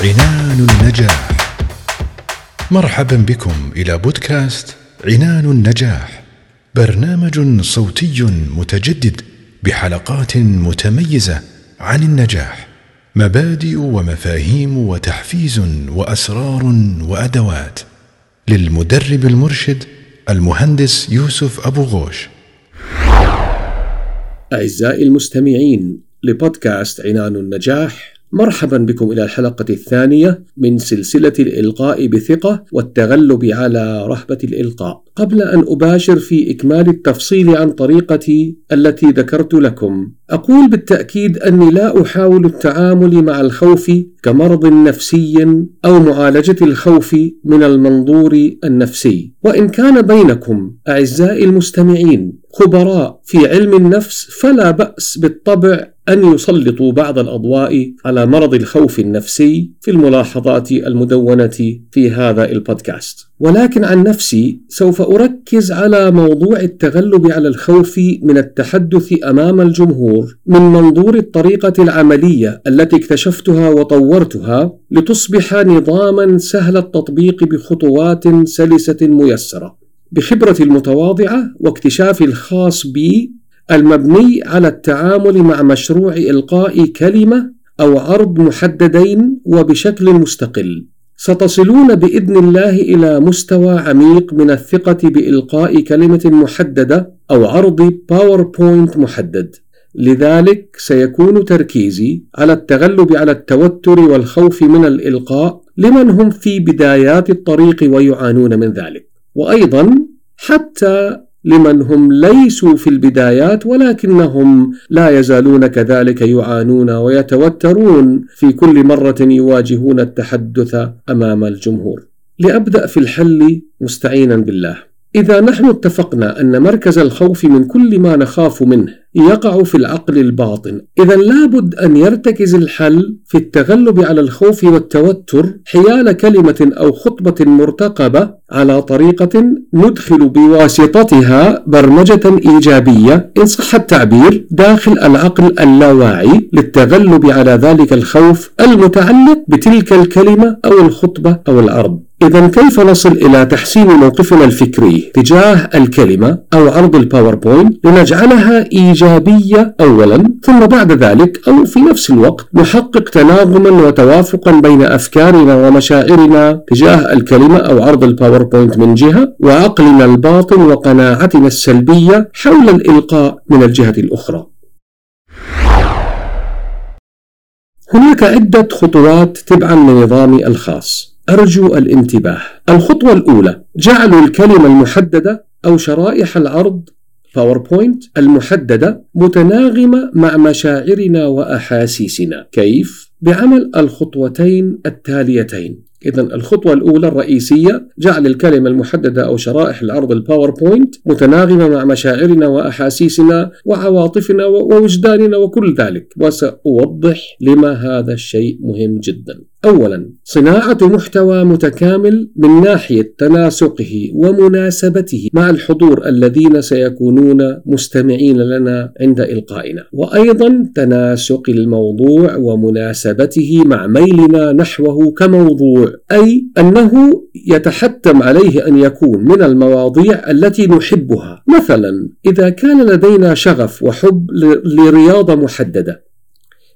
عنان النجاح. مرحبا بكم إلى بودكاست عنان النجاح. برنامج صوتي متجدد بحلقات متميزة عن النجاح. مبادئ ومفاهيم وتحفيز وأسرار وأدوات. للمدرب المرشد المهندس يوسف أبو غوش. أعزائي المستمعين لبودكاست عنان النجاح مرحبا بكم إلى الحلقة الثانية من سلسلة الإلقاء بثقة والتغلب على رهبة الإلقاء. قبل أن أباشر في إكمال التفصيل عن طريقتي التي ذكرت لكم، أقول بالتأكيد أني لا أحاول التعامل مع الخوف كمرض نفسي أو معالجة الخوف من المنظور النفسي، وإن كان بينكم أعزائي المستمعين خبراء في علم النفس فلا بأس بالطبع أن يسلطوا بعض الأضواء على مرض الخوف النفسي في الملاحظات المدونة في هذا البودكاست. ولكن عن نفسي سوف أركز على موضوع التغلب على الخوف من التحدث أمام الجمهور من منظور الطريقة العملية التي اكتشفتها وطورتها لتصبح نظاما سهل التطبيق بخطوات سلسة ميسرة. بخبرتي المتواضعة واكتشافي الخاص بي المبني على التعامل مع مشروع إلقاء كلمة أو عرض محددين وبشكل مستقل. ستصلون بإذن الله إلى مستوى عميق من الثقة بإلقاء كلمة محددة أو عرض PowerPoint محدد لذلك سيكون تركيزي على التغلب على التوتر والخوف من الإلقاء لمن هم في بدايات الطريق ويعانون من ذلك وأيضا حتى لمن هم ليسوا في البدايات ولكنهم لا يزالون كذلك يعانون ويتوترون في كل مرة يواجهون التحدث أمام الجمهور. لأبدأ في الحل مستعينا بالله. إذا نحن اتفقنا أن مركز الخوف من كل ما نخاف منه يقع في العقل الباطن، إذا لابد أن يرتكز الحل في التغلب على الخوف والتوتر حيال كلمة أو خطبة مرتقبة على طريقة ندخل بواسطتها برمجة إيجابية إن صح التعبير داخل العقل اللاواعي للتغلب على ذلك الخوف المتعلق بتلك الكلمة أو الخطبة أو العرض. إذا كيف نصل إلى تحسين موقفنا الفكري تجاه الكلمة أو عرض ال PowerPoint لنجعلها إيجابية أولا ثم بعد ذلك أو في نفس الوقت نحقق تناغما وتوافقا بين أفكارنا ومشاعرنا تجاه الكلمة أو عرض ال PowerPoint من جهة وعقلنا الباطن وقناعتنا السلبية حول الإلقاء من الجهة الأخرى. هناك عدة خطوات تبعا لنظامي الخاص أرجو الانتباه. الخطوة الأولى جعل الكلمة المحددة أو شرائح العرض PowerPoint المحددة متناغمة مع مشاعرنا وأحاسيسنا. كيف؟ بعمل الخطوتين التاليتين. إذا الخطوة الأولى الرئيسية جعل الكلمة المحددة أو شرائح العرض ال PowerPoint متناغمة مع مشاعرنا وأحاسيسنا وعواطفنا ووجداننا وكل ذلك وسأوضح لما هذا الشيء مهم جدا. أولا صناعة محتوى متكامل من ناحية تناسقه ومناسبته مع الحضور الذين سيكونون مستمعين لنا عند إلقائنا. وأيضا تناسق الموضوع ومناسبته مع ميلنا نحوه كموضوع أي أنه يتحتم عليه أن يكون من المواضيع التي نحبها. مثلا إذا كان لدينا شغف وحب لرياضة محددة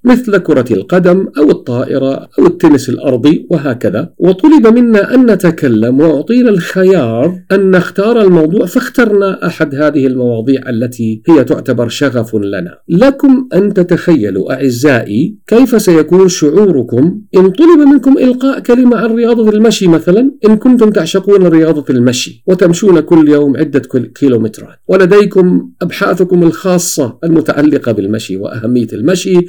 مثل كرة القدم أو الطائرة أو التنس الأرضي وهكذا. وطلب منا أن نتكلم وأعطينا الخيار أن نختار الموضوع فاخترنا أحد هذه المواضيع التي هي تعتبر شغف لنا. لكم أن تتخيلوا أعزائي كيف سيكون شعوركم؟ إن طلب منكم إلقاء كلمة عن رياضة المشي مثلا إن كنتم تعشقون رياضة المشي وتمشون كل يوم عدة كيلومترات. ولديكم أبحاثكم الخاصة المتعلقة بالمشي وأهمية المشي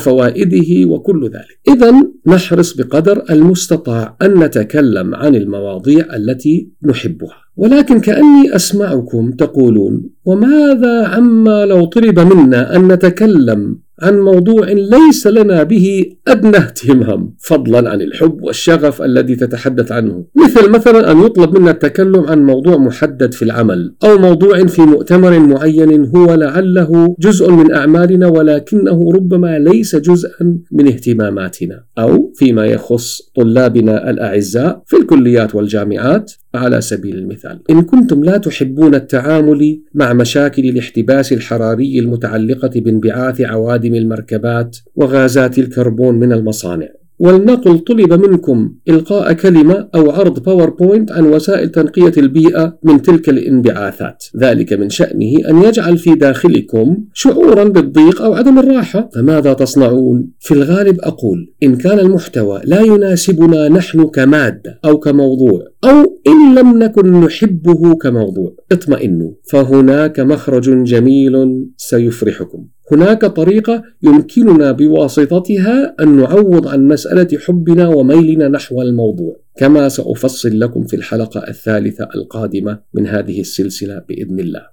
وفوائده وكل ذلك. إذا نحرص بقدر المستطاع أن نتكلم عن المواضيع التي نحبها. ولكن كأني أسمعكم تقولون: وماذا عما لو طلب منا أن نتكلم عن موضوع ليس لنا به أدنى اهتمام فضلا عن الحب والشغف الذي تتحدث عنه. مثل مثلا أن يطلب منا التكلم عن موضوع محدد في العمل أو موضوع في مؤتمر معين هو لعله جزء من أعمالنا ولكنه ربما ليس جزءا من اهتماماتنا. أو فيما يخص طلابنا الأعزاء في الكليات والجامعات على سبيل المثال. إن كنتم لا تحبون التعامل مع مشاكل الاحتباس الحراري المتعلقة بانبعاث عوادم المركبات وغازات الكربون من المصانع. ولنقل طلب منكم إلقاء كلمة أو عرض PowerPoint عن وسائل تنقية البيئة من تلك الانبعاثات. ذلك من شأنه أن يجعل في داخلكم شعورا بالضيق أو عدم الراحة. فماذا تصنعون؟ في الغالب أقول إن كان المحتوى لا يناسبنا نحن كمادة أو كموضوع أو إن لم نكن نحبه كموضوع. اطمئنوا فهناك مخرج جميل سيفرحكم. هناك طريقة يمكننا بواسطتها أن نعوض عن مسألة حبنا وميلنا نحو الموضوع كما سأفصل لكم في الحلقة الثالثة القادمة من هذه السلسلة بإذن الله.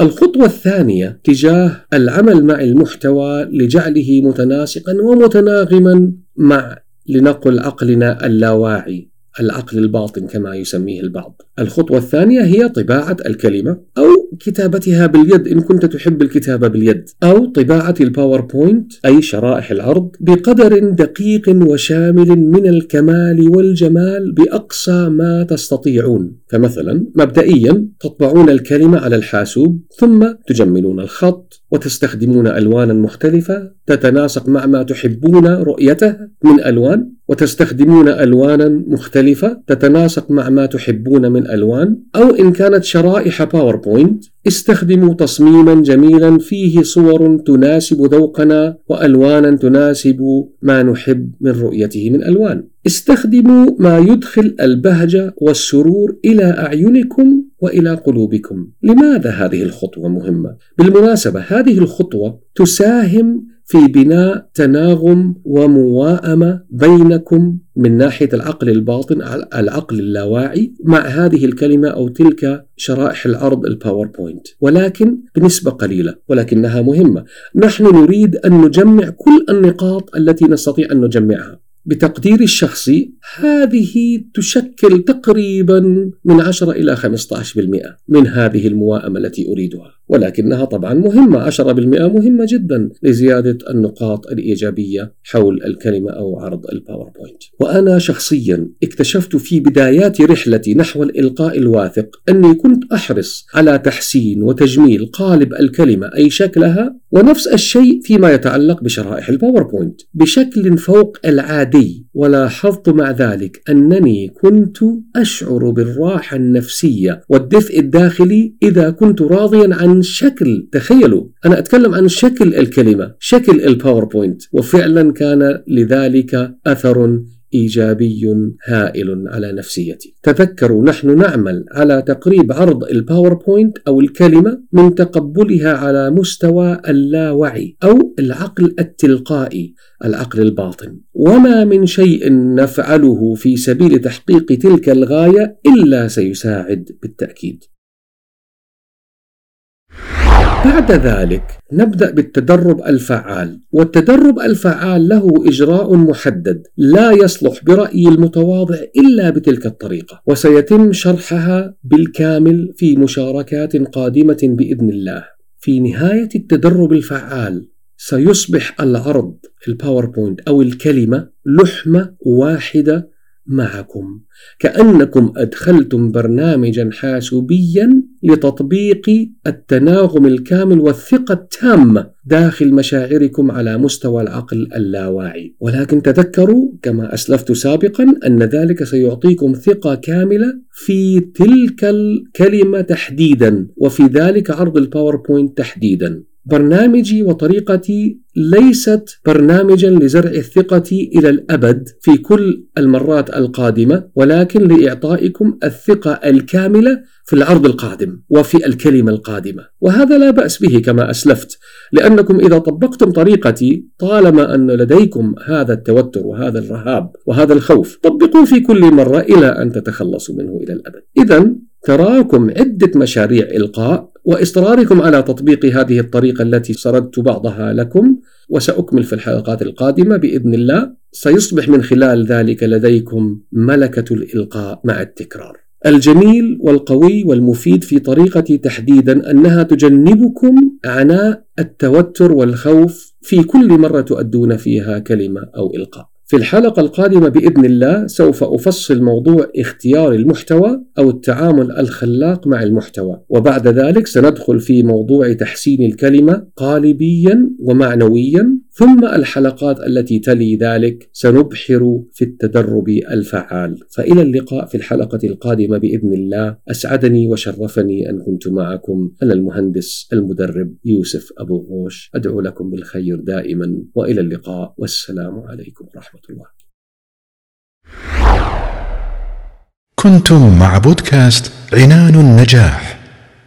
الخطوة الثانية تجاه العمل مع المحتوى لجعله متناسقا ومتناغما مع لنقل عقلنا اللاواعي العقل الباطن كما يسميه البعض. الخطوة الثانية هي طباعة الكلمة أو كتابتها باليد إن كنت تحب الكتابة باليد. أو طباعة الباوربوينت أي شرائح العرض بقدر دقيق وشامل من الكمال والجمال بأقصى ما تستطيعون. فمثلا مبدئيا تطبعون الكلمة على الحاسوب ثم تجملون الخط وتستخدمون ألوانا مختلفة تتناسق مع ما تحبون رؤيته من ألوان. وتستخدمون ألوانا مختلفة تتناسق مع ما تحبون من الألوان أو إن كانت شرائح باوربوينت استخدموا تصميما جميلا فيه صور تناسب ذوقنا وألوانا تناسب ما نحب من رؤيته من ألوان. استخدموا ما يدخل البهجة والسرور إلى أعينكم وإلى قلوبكم. لماذا هذه الخطوة مهمة؟ بالمناسبة هذه الخطوة تساهم في بناء تناغم ومواءمة بينكم من ناحية العقل الباطن العقل اللاواعي مع هذه الكلمة أو تلك شرائح العرض ال PowerPoint ولكن بنسبة قليلة ولكنها مهمة. نحن نريد أن نجمع كل النقاط التي نستطيع أن نجمعها. بتقديري الشخصي هذه تشكل تقريبا من 10 إلى 15% من هذه المواءمة التي أريدها. ولكنها طبعا مهمة 10% مهمة جدا لزيادة النقاط الإيجابية حول الكلمة أو عرض ال PowerPoint وأنا شخصيا اكتشفت في بدايات رحلتي نحو الإلقاء الواثق أني كنت أحرص على تحسين وتجميل قالب الكلمة أي شكلها ونفس الشيء فيما يتعلق بشرائح ال PowerPoint بشكل فوق العادي ولاحظت مع ذلك أنني كنت أشعر بالراحة النفسية والدفء الداخلي إذا كنت راضيا عن شكل. تخيلوا أنا أتكلم عن شكل الكلمة شكل ال PowerPoint وفعلا كان لذلك أثر إيجابي هائل على نفسيتي. تذكروا نحن نعمل على تقريب عرض ال PowerPoint أو الكلمة من تقبلها على مستوى اللاوعي أو العقل التلقائي، العقل الباطن. وما من شيء نفعله في سبيل تحقيق تلك الغاية إلا سيساعد بالتأكيد. بعد ذلك نبدأ بالتدرب الفعال. والتدرب الفعال له إجراء محدد لا يصلح برأيي المتواضع إلا بتلك الطريقة وسيتم شرحها بالكامل في مشاركات قادمة بإذن الله. في نهاية التدرب الفعال سيصبح العرض ال PowerPoint أو الكلمة لحمة واحدة معكم. كأنكم أدخلتم برنامجا حاسوبيا لتطبيق التناغم الكامل والثقة التامة داخل مشاعركم على مستوى العقل اللاواعي. ولكن تذكروا كما أسلفت سابقا أن ذلك سيعطيكم ثقة كاملة في تلك الكلمة تحديدا وفي ذلك عرض ال PowerPoint تحديدا. برنامجي وطريقتي ليست برنامجا لزرع الثقة إلى الأبد في كل المرات القادمة ولكن لإعطائكم الثقة الكاملة في العرض القادم وفي الكلمة القادمة. وهذا لا بأس به كما أسلفت لأنكم إذا طبقتم طريقتي طالما أن لديكم هذا التوتر وهذا الرهاب وهذا الخوف طبقوا في كل مرة إلى أن تتخلصوا منه إلى الأبد. إذا تراكم عدة مشاريع إلقاء وإصراركم على تطبيق هذه الطريقة التي سردت بعضها لكم وسأكمل في الحلقات القادمة بإذن الله سيصبح من خلال ذلك لديكم ملكة الإلقاء مع التكرار الجميل والقوي والمفيد في طريقتي تحديدا أنها تجنبكم عناء التوتر والخوف في كل مرة تؤدون فيها كلمة أو إلقاء. في الحلقة القادمة بإذن الله سوف أفصل موضوع اختيار المحتوى أو التعامل الخلاق مع المحتوى، وبعد ذلك سندخل في موضوع تحسين الكلمة قالبيا ومعنويا، ثم الحلقات التي تلي ذلك. سنبحر في التدرب الفعال. فإلى اللقاء في الحلقة القادمة بإذن الله، أسعدني وشرفني أن كنت معكم. أنا المهندس المدرب يوسف أبو غوش، أدعو لكم بالخير دائما. وإلى اللقاء. والسلام عليكم ورحمة الله كنتم مع بودكاست عنان النجاح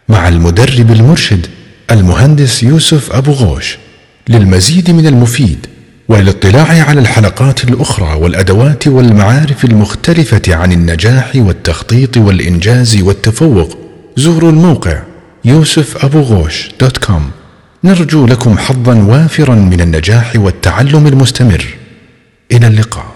مع المدرب المرشد المهندس يوسف أبو غوش. للمزيد من المفيد والاطلاع على الحلقات الأخرى والأدوات والمعارف المختلفة عن النجاح والتخطيط والإنجاز والتفوق زوروا الموقع يوسف أبو غوش دوت كوم. نرجو لكم حظا وافرا من النجاح والتعلم المستمر. إلى اللقاء.